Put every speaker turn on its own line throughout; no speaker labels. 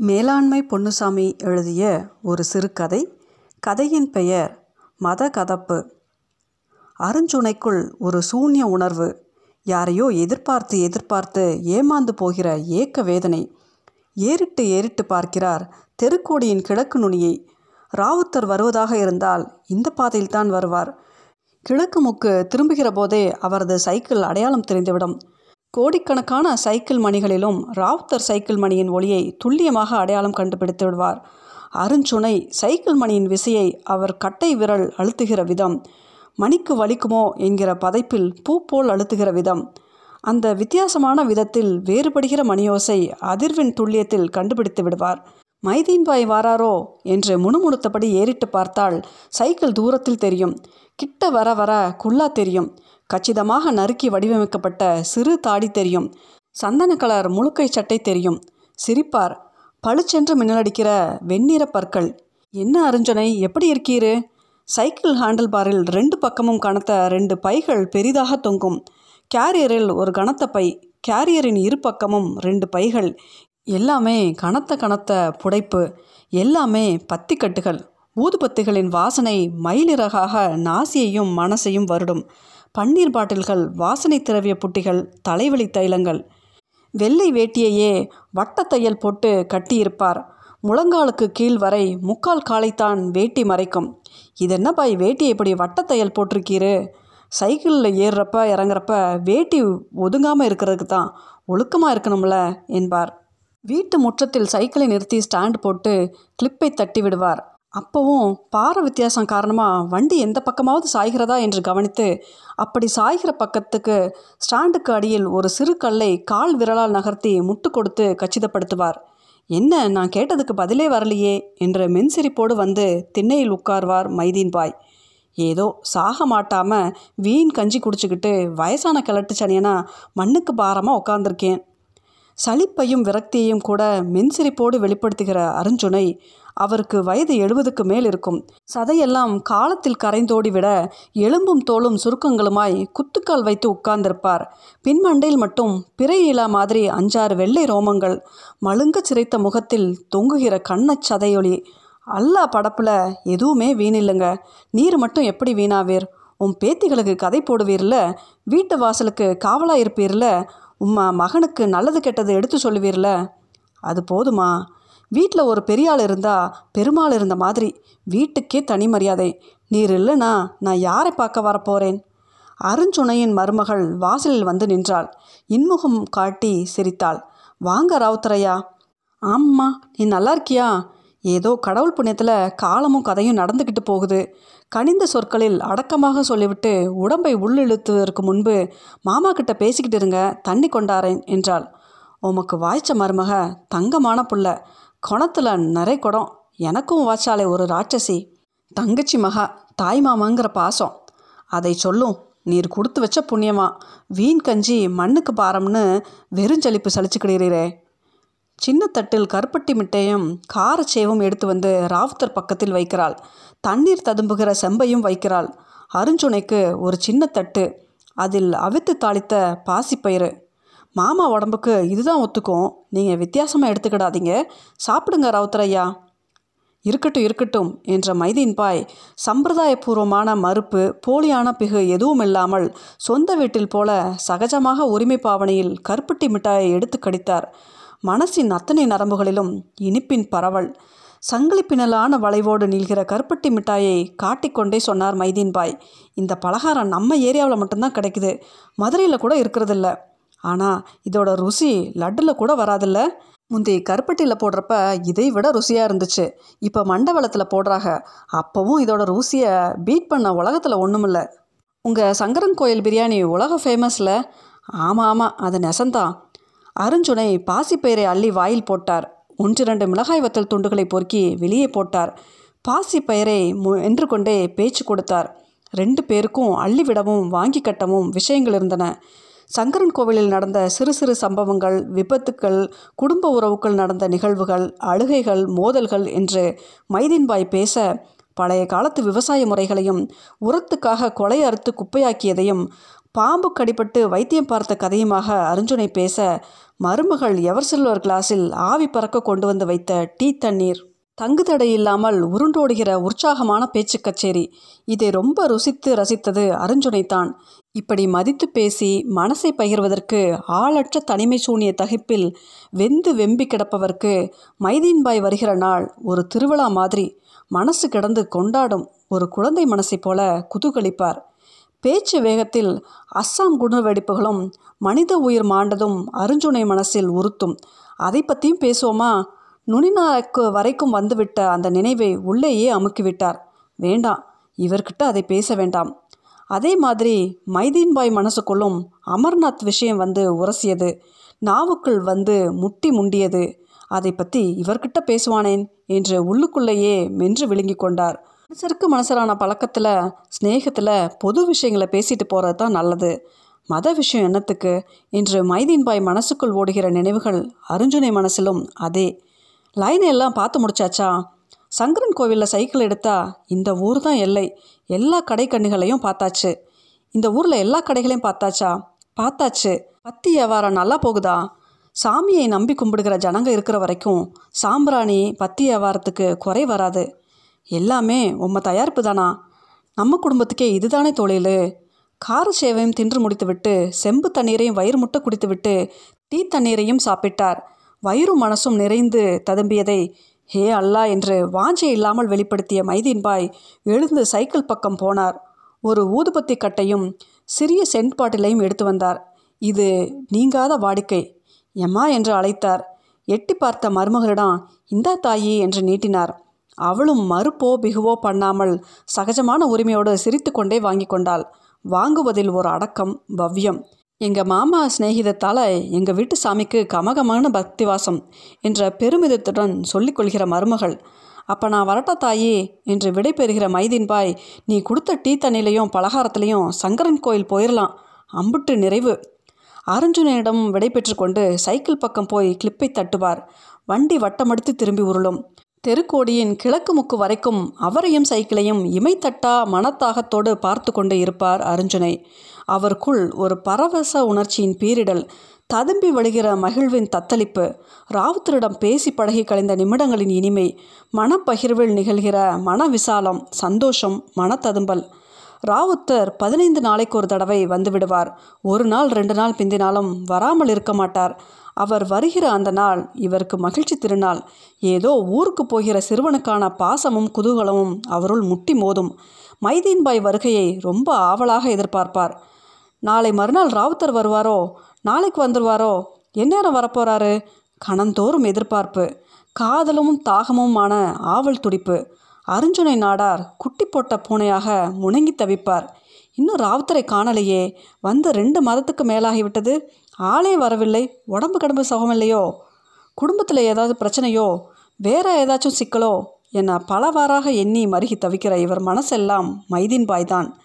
மேலாண்மை பொன்னுசாமி எழுதிய ஒரு சிறுகதை. கதையின் பெயர் மத கதப்பு அருஞ்சுனைக்குள் ஒரு சூன்ய உணர்வு. யாரையோ எதிர்பார்த்து எதிர்பார்த்து ஏமாந்து போகிற ஏக்க வேதனை. ஏறிட்டு ஏறிட்டு பார்க்கிறார் தெருக்கோடியின் கிழக்கு நுனியை. ராவுத்தர் வருவதாக இருந்தால் இந்த பாதையில்தான் வருவார். கிழக்கு முக்கு திரும்புகிற போதே அவரது சைக்கிள் அடையாளம் தெரிந்துவிடும். கோடிக்கணக்கான சைக்கிள் மணிகளிலும் ராவுத்தர் சைக்கிள் மணியின் ஒளியை துல்லியமாக அடையாளம் கண்டுபிடித்து விடுவார் அருஞ்சுனை சைக்கிள் மணியின் விசையை அவர் கட்டை விரல் அழுத்துகிற விதம் மணிக்கு வலிக்குமோ என்கிற பதைப்பில் பூ போல் அழுத்துகிற விதம். அந்த வித்தியாசமான விதத்தில் வேறுபடுகிற மணியோசை அதிர்வின் துல்லியத்தில் கண்டுபிடித்து விடுவார் மைதீன்பாய் வாராரோ என்று முணுமுணுத்தபடி ஏறிட்டு பார்த்தால் சைக்கிள் தூரத்தில் தெரியும் கிட்ட வர வர குல்லா தெரியும். கச்சிதமாக நறுக்கி வடிவமைக்கப்பட்ட சிறு தாடி தெரியும். சந்தன கலர் முழுக்கை சட்டை தெரியும். சிரிப்பார். பளிச்சென்று மின்னலடிக்கிற வெண்ணிற பற்கள். என்ன அருஞ்சனை? எப்படி இருக்கீரு சைக்கிள் ஹேண்டில் பாரில் ரெண்டு பக்கமும் கனத்த ரெண்டு பைகள் பெரிதாக தொங்கும். கேரியரில் ஒரு கனத்த பை. கேரியரின் இரு பக்கமும் ரெண்டு பைகள். எல்லாமே கனத்த கனத்த புடைப்பு. எல்லாமே பத்திக்கட்டுகள். ஊதுபத்திகளின் வாசனை மயிலிறகாக நாசியையும் மனசையும் வருடும். பன்னீர் பாட்டில்கள் வாசனை திரவிய புட்டிகள் தலைவலி தைலங்கள். வெள்ளை வேட்டியையே வட்டத்தையல் போட்டு கட்டியிருப்பார். முழங்காலுக்கு கீழ் வரை முக்கால் காலைத்தான் வேட்டி மறைக்கும். இது என்னப்பா வேட்டி இப்படி வட்டத்தையல் போட்டிருக்கீரு? சைக்கிளில் ஏறுறப்ப இறங்குறப்ப வேட்டி ஒதுங்காமல் இருக்கிறதுக்கு தான் ஒழுக்கமாக இருக்கணும்ல என்பார். வீட்டு முற்றத்தில் சைக்கிளை நிறுத்தி ஸ்டாண்ட் போட்டு கிளிப்பை தட்டி விடுவார் அப்போவும் பார வித்தியாசம் காரணமாக வண்டி எந்த பக்கமாவது சாய்கிறதா என்று கவனித்து அப்படி சாய்கிற பக்கத்துக்கு ஸ்டாண்டுக்கு அடியில் ஒரு சிறு கல்லை கால் விரலால் நகர்த்தி முட்டு கொடுத்து கச்சிதப்படுத்துவார். என்ன நான் கேட்டதுக்கு பதிலே வரலையே என்ற மென்சிரிப்போடு வந்து திண்ணையில் உட்கார்வார் மைதீன் பாய். ஏதோ சாக மாட்டாமல் வீண் கஞ்சி குடிச்சுக்கிட்டு வயசான கிழட்டு சனியனா மண்ணுக்கு பாரமாக உட்காந்துருக்கேன் சளிப்பையும் விரக்தியையும் கூட மென்சிரிப்போடு வெளிப்படுத்துகிற அருஞ்சுனை அவருக்கு வயது எழுபதுக்கு மேல் இருக்கும். சதையெல்லாம் காலத்தில் கரைந்தோடி விட எலும்பும் தோளும் சுருக்கங்களுமாய் குத்துக்கால் வைத்து உட்கார்ந்திருப்பார். பின்மண்டையில் மட்டும் பிறை இலா மாதிரி அஞ்சாறு வெள்ளை ரோமங்கள். மழுங்க சிரைத்த முகத்தில் தொங்குகிற கண்ணச் சதையொளி. அல்லா படப்பில் எதுவுமே வீணில்லைங்க. நீர் மட்டும் எப்படி வீணாவீர்? உன் பேத்திகளுக்கு கதை போடுவீர்ல? வீட்டு வாசலுக்கு காவலாக இருப்பீர்ல உம்மா மகனுக்கு நல்லது கெட்டது எடுத்து சொல்லுவீர்ல? அது போதுமா? வீட்டில் ஒரு பெரியாள் இருந்தால் பெருமாள் இருந்த மாதிரி. வீட்டுக்கே தனி மரியாதை. நீர் இல்லைனா நான் யாரை பார்க்க வரப்போகிறேன் அருஞ்சுனையின் மருமகள் வாசலில் வந்து நின்றாள். இன்முகம் காட்டி சிரித்தாள். வாங்க ராவுத்தரையா. ஆம்மா நீ நல்லா இருக்கியா? ஏதோ கடவுள் புண்ணியத்தில் காலமும் கதையும் நடந்துக்கிட்டு போகுது. கனிந்த சொற்களில் அடக்கமாக சொல்லிவிட்டு உடம்பை உள்ளிழுத்துவதற்கு முன்பு மாமா கிட்ட பேசிக்கிட்டு இருங்க தண்ணி கொண்டாரேன் என்றாள். உமக்கு வாய்ச்ச மருமக தங்கமான புள்ள. குணத்தில் நிறை குடம். எனக்கும் வாச்சாலே ஒரு ராட்சசி. தங்கச்சி மகா தாய் மாமாங்கிற பாசம். அதை சொல்லும் நீர் கொடுத்து வச்ச புண்ணியமா? வீண் கஞ்சி மண்ணுக்கு பாரம்னு வெறுஞ்சலிப்பு சலிச்சுக்கிடுறீரே சின்ன தட்டில் கருப்பட்டி மிட்டையும் காரச்சேவும் எடுத்து வந்து ராவுத்தர் பக்கத்தில் வைக்கிறாள். தண்ணீர் ததும்புகிற செம்பையும் வைக்கிறாள். அருஞ்சுனைக்கு ஒரு சின்ன தட்டு அதில் அவித்து தாளித்த பாசிப்பயிறு. மாமா உடம்புக்கு இதுதான் ஒத்துக்கும். நீங்கள் வித்தியாசமாக எடுத்துக்கிடாதீங்க. சாப்பிடுங்க ரவுத்தரையா. இருக்கட்டும் இருக்கட்டும் என்ற மைதீன் பாய் சம்பிரதாயபூர்வமான மறுப்பு போலியான பிகு எதுவும் இல்லாமல் சொந்த வீட்டில் போல சகஜமாக உரிமை பாவனையில் கருப்பட்டி மிட்டாயை எடுத்து கடித்தார். மனசின் அத்தனை நரம்புகளிலும் இனிப்பின் பரவல். சங்கிலி பின்னலான வளைவோடு நீள்கிற கருப்பட்டி மிட்டாயை காட்டிக்கொண்டே சொன்னார் மைதீன் பாய். இந்த பலகாரம் நம்ம ஏரியாவில் மட்டும்தான் கிடைக்குது. மதுரையில் கூட இருக்கிறதில்ல. ஆனால் இதோட ருசி லட்டில் கூட வராதில்ல. முந்தி கருப்பட்டியில் போடுறப்ப இதை விட ருசியாக இருந்துச்சு. இப்போ மண்டவளத்தில் போடுறாங்க. அப்போவும் இதோட ருசியை பீட் பண்ண உலகத்தில் ஒன்றுமில்ல உங்கள் சங்கரன் கோயில் பிரியாணி உலக ஃபேமஸில் ஆமாம் ஆமாம் அது நெசந்தான். அருஞ்சுனை பாசிப்பயிரை அள்ளி வாயில் போட்டார். ஒன்று ரெண்டு மிளகாய் வத்தல் துண்டுகளை பொறுக்கி வெளியே போட்டார். பாசிப்பயிரை மு என்று கொண்டே பேச்சு கொடுத்தார். ரெண்டு பேருக்கும் அள்ளி விடவும் வாங்கி கட்டவும் விஷயங்கள் இருந்தன. சங்கரன் கோவிலில் நடந்த சிறு சிறு சம்பவங்கள் விபத்துக்கள் குடும்ப உறவுக்குள் நடந்த நிகழ்வுகள் அழுகைகள் மோதல்கள் என்று மைதீன்பாய் பேச பழைய காலத்து விவசாய முறைகளையும் உரத்துக்காக கொலை அறுத்து குப்பையாக்கியதையும் பாம்பு கடிபட்டு வைத்தியம் பார்த்த கதையுமாக அருஞ்சுனை பேச மருமகள் எவர் சில்வர் கிளாஸில் ஆவி பறக்க கொண்டு வந்து வைத்த டீ தண்ணீர். தங்கு தடை இல்லாமல் உருண்டோடுகிற உற்சாகமான பேச்சு கச்சேரி. இதை ரொம்ப ருசித்து ரசித்தது அருஞ்சுனைத்தான் இப்படி மதித்து பேசி மனசை பகிர்வதற்கு ஆளற்ற தனிமை சூனிய தகிப்பில் வெந்து வெம்பி கிடப்பவர்க்கு மைதீன்பாய் வருகிற நாள் ஒரு திருவிழா மாதிரி. மனசு கிடந்து கொண்டாடும் ஒரு குழந்தை மனசை போல குதூகலிப்பார். பேச்சு வேகத்தில் அஸ்ஸாம் குணவெடிப்புகளும் மனித உயிர் மாண்டதும் அருஞ்சுனை மனசில் உறுத்தும். அதை பற்றியும் பேசுவோமா? நுனிநாக்கு வரைக்கும் வந்துவிட்ட அந்த நினைவை உள்ளேயே அமுக்கிவிட்டார். வேண்டாம் இவர்கிட்ட அதை பேச வேண்டாம். அதே மாதிரி மைதீன்பாய் மனசுக்குள்ளும் அமர்நாத் விஷயம் வந்து உரசியது. நாவுக்குள் வந்து முட்டி முண்டியது. அதை பற்றி இவர்கிட்ட பேசுவானேன்? என்று உள்ளுக்குள்ளேயே மென்று விழுங்கி கொண்டார். மனுஷருக்கு மனசரான பழக்கத்தில் ஸ்நேகத்தில் பொது விஷயங்களை பேசிட்டு போகிறது தான் நல்லது. மத விஷயம் என்னத்துக்கு? என்று மைதீன்பாய் மனசுக்குள் ஓடுகிற நினைவுகள் அருஞ்சுனை மனசிலும் அதே. லைன் எல்லாம் பார்த்து முடிச்சாச்சா? சங்கரன் கோவிலில் சைக்கிள் எடுத்தா இந்த ஊர் தான் எல்லை. எல்லா கடை கண்ணுகளையும் பார்த்தாச்சு. இந்த ஊரில் எல்லா கடைகளையும் பார்த்தாச்சா? பார்த்தாச்சு. பத்தி வியாபாரம் நல்லா போகுதா? சாமியை நம்பி கும்பிடுகிற ஜனங்க இருக்கிற வரைக்கும் சாம்பிராணி பத்தி வியாபாரத்துக்கு குறை வராது. எல்லாமே உம்ம தயாரிப்பு தானா? நம்ம குடும்பத்துக்கே இதுதானே தொழில்? கார சேவையும் தின்று முடித்துவிட்டு செம்பு தண்ணீரையும் வயிறு முட்டை குடித்துவிட்டு டீ தண்ணீரையும் சாப்பிட்டார். வயிறும் மனசும் நிறைந்து ததும்பியதை ஹே அல்லா என்று வாஞ்சை இல்லாமல் வெளிப்படுத்திய மைதீன்பாய் எழுந்து சைக்கிள் பக்கம் போனார். ஒரு ஊதுபத்தி கட்டையும் சிறிய சென்ட் பாட்டிலையும் எடுத்து வந்தார். இது நீங்காத வாடிக்கை எம்மா என்று அழைத்தார். எட்டி பார்த்த மருமகளிடம் இந்தா தாயி என்று நீட்டினார். அவளும் மறுப்போ பிகுவோ பண்ணாமல் சகஜமான உரிமையோடு சிரித்து கொண்டே வாங்கி கொண்டாள். வாங்குவதில் ஒரு அடக்கம் பவ்யம். எங்கள் மாமா சிநேகிதத்தால் எங்கள் வீட்டு சாமிக்கு கமகமான பக்திவாசம் என்ற பெருமிதத்துடன் சொல்லிக்கொள்கிற மருமகள் அப்போ நான் வரட்டா தாயி என்று விடை பெறுகிற மைதீன்பாய் நீ கொடுத்த டீ தண்ணிலையும் பலகாரத்திலையும் சங்கரன் கோயில் போயிடலாம் அம்புட்டு நிறைவு அருஞ்சுனியிடம் விடை கொண்டு சைக்கிள் பக்கம் போய் கிளிப்பை தட்டுவார். வண்டி வட்டமடித்து திரும்பி உருளும். தெருக்கோடியின் கிழக்கு முக்கு வரைக்கும் அவரையும் சைக்கிளையும் இமைத்தட்டா மனத்தாகத்தோடு பார்த்து கொண்டு இருப்பார் அருஞ்சுனை. அவருக்குள் ஒரு பரவச உணர்ச்சியின் பீரிடல் ததும்பி வழிகிற மகிழ்வின் தத்தளிப்பு ராவுத்தரிடம் பேசி பழகி கழிந்த நிமிடங்களின் இனிமை மனப்பகிர்வில் நிகழ்கிற மன விசாலம் சந்தோஷம் மனத்ததும்பல். ராவுத்தர் பதினைந்து நாளைக்கு ஒரு தடவை வந்துவிடுவார் ஒரு நாள் ரெண்டு நாள் பிந்தினாலும் வராமல் இருக்க மாட்டார். அவர் வருகிற அந்த நாள் இவருக்கு மகிழ்ச்சி திருநாள். ஏதோ ஊருக்கு போகிற சிறுவனுக்கான பாசமும் குதூகலமும் அவருள் முட்டி மோதும். மைதீன்பாய் வருகையை ரொம்ப ஆவலாக எதிர்பார்ப்பார். நாளை மறுநாள் ராவுத்தர் வருவாரோ? நாளைக்கு வந்துடுவாரோ எந்நேரம் வரப்போகிறாரு கணந்தோறும் எதிர்பார்ப்பு. காதலும் தாகமுமான ஆவல் துடிப்பு. அருஞ்சுனை நாடார் குட்டி போட்ட பூனையாக முணங்கி தவிப்பார். இன்னும் ராவுத்தரை காணலையே. வந்து ரெண்டு மாதத்துக்கு மேலாகிவிட்டது. ஆளே வரவில்லை. உடம்பு கடம்பு சுகமில்லையோ குடும்பத்தில் ஏதாவது பிரச்சனையோ? வேற ஏதாச்சும் சிக்கலோ? என பலவாறாக எண்ணி மருகி தவிக்கிற இவர் மனசெல்லாம் மைதீன் பாய்தான்.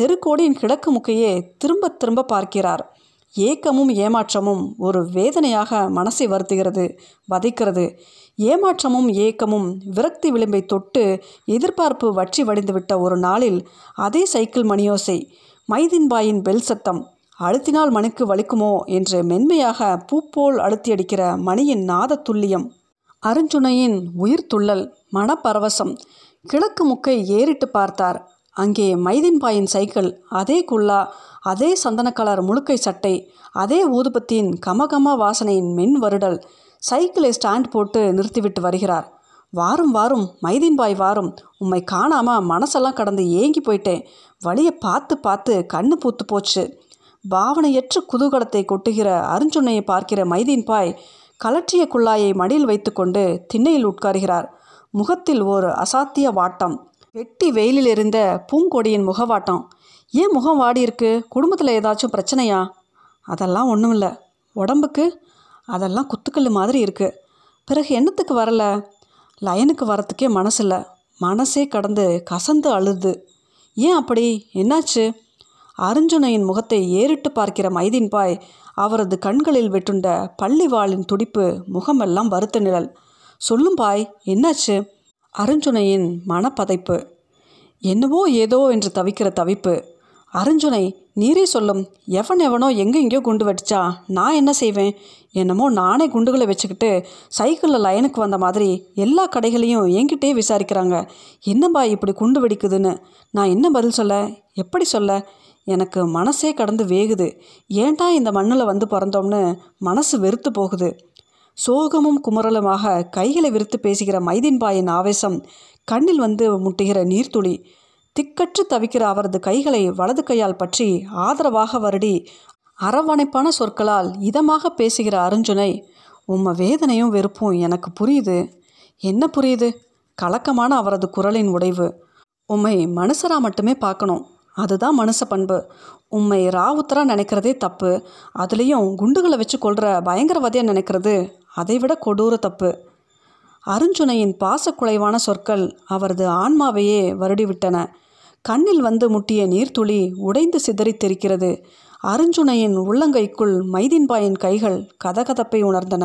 தெருக்கோடியின் கிழக்கு முக்கையே திரும்ப திரும்ப பார்க்கிறார். ஏக்கமும் ஏமாற்றமும் ஒரு வேதனையாக மனசை வருத்துகிறது வதைக்கிறது. ஏமாற்றமும் ஏக்கமும் விரக்தி விளிம்பை தொட்டு எதிர்பார்ப்பு வற்றி வடிந்துவிட்ட ஒரு நாளில் அதே சைக்கிள் மணியோசை மைதின்பாயின் பெல் சத்தம் அழுத்தினால் மணிக்கு வலிக்குமோ என்று மென்மையாக பூப்போல் அழுத்தியடிக்கிற மணியின் நாத துல்லியம் அருஞ்சுனையின் உயிர் துள்ளல் மனப்பரவசம் கிழக்கு முக்கை ஏறிட்டு பார்த்தார். அங்கே மைதின்பாயின் சைக்கிள் அதே குல்லா அதே சந்தன கலர் முழுக்கை சட்டை அதே ஊதுபத்தியின் கமகம வாசனையின் மென் வருடல் சைக்கிளை ஸ்டாண்ட் போட்டு நிறுத்திவிட்டு வருகிறார். வாரும் வாரும் மைதீன்பாய் வாரும் உம்மை காணாம மனசெல்லாம் கடந்து ஏங்கி போயிட்டேன். வழியை பார்த்து பார்த்து கண்ணு பூத்து போச்சு. பாவனையற்ற குதூகலத்தை கொட்டுகிற அருஞ்சுனையை பார்க்கிற மைதீன்பாய் கலற்றிய குள்ளாயை மடியில் வைத்துக்கொண்டு திண்ணையில் உட்காருகிறார். முகத்தில் ஒரு அசாத்திய வாட்டம். வெட்டி வெயிலில் இருந்த பூங்கொடியின் முகவாட்டம். ஏன் முகம் வாடி இருக்கு? குடும்பத்தில் ஏதாச்சும் பிரச்சனையா? அதெல்லாம் ஒன்றும் இல்லை உடம்புக்கு அதெல்லாம் குத்துக்கல் மாதிரி இருக்குது பிறகு என்னத்துக்கு வரல? லயனுக்கு வரத்துக்கே மனசில்லை. மனசே கடந்து கசந்து அழுது. ஏன் அப்படி? என்னாச்சு? அருஞ்சுனையின் முகத்தை ஏறிட்டு பார்க்கிற மைதீன் பாய் அவரது கண்களில் வெட்டுண்ட பள்ளிவாளின் துடிப்பு முகமெல்லாம் வருத்த நிழல். சொல்லும் பாய் என்னாச்சு? அருஞ்சுனையின் மனப்பதைப்பு. என்னவோ ஏதோ என்று தவிக்கிற தவிப்பு. அருஞ்சுனை நீரே சொல்லும். எவன் எவனோ எங்கே எங்கேயோ குண்டு வெடிச்சா நான் என்ன செய்வேன்? என்னமோ நானே குண்டுகளை வச்சுக்கிட்டு சைக்கிளில் லைனுக்கு வந்த மாதிரி எல்லா கடைகளையும் என்கிட்டே விசாரிக்கிறாங்க. என்னம்பா இப்படி குண்டு வெடிக்குதுன்னு? நான் என்ன பதில் சொல்ல? எப்படி சொல்ல? எனக்கு மனசே கடந்து வேகுது. ஏன்டா இந்த மண்ணில் வந்து பிறந்தோம்னு மனசு வெறுத்து போகுது. சோகமும் குமரலுமாக கைகளை விரித்து பேசுகிற மைதீன்பாயின் ஆவேசம் கண்ணில் வந்து முட்டுகிற நீர்த்துளி. திக்கற்று தவிக்கிற அவரது கைகளை வலது கையால் பற்றி ஆதரவாக வருடி. அரவணைப்பான சொற்களால் இதமாக பேசுகிற அருஞ்சுனை உம்ம வேதனையும் வெறுப்பும் எனக்கு புரியுது. என்ன புரியுது? கலக்கமான அவரது குரலின் உடைவு. உம்மை மனுஷரா மட்டுமே பார்க்கணும். அதுதான் மனுஷ பண்பு. உண்மை ராவுத்தரா நினைக்கிறதே தப்பு. அதுலேயும் குண்டுகளை வச்சு கொள்கிற பயங்கரவாதியாக நினைக்கிறது அதைவிட கொடூர தப்பு. அருஞ்சுனையின் பாசக்குலைவான சொற்கள் அவரது ஆன்மாவையே வருடிவிட்டன. கண்ணில் வந்து முட்டிய நீர்த்துளி உடைந்து சிதறித் தெரிக்கிறது அருஞ்சுனையின் உள்ளங்கைக்குள் மைதின்பாயின் கைகள் கதகதப்பை உணர்ந்தன.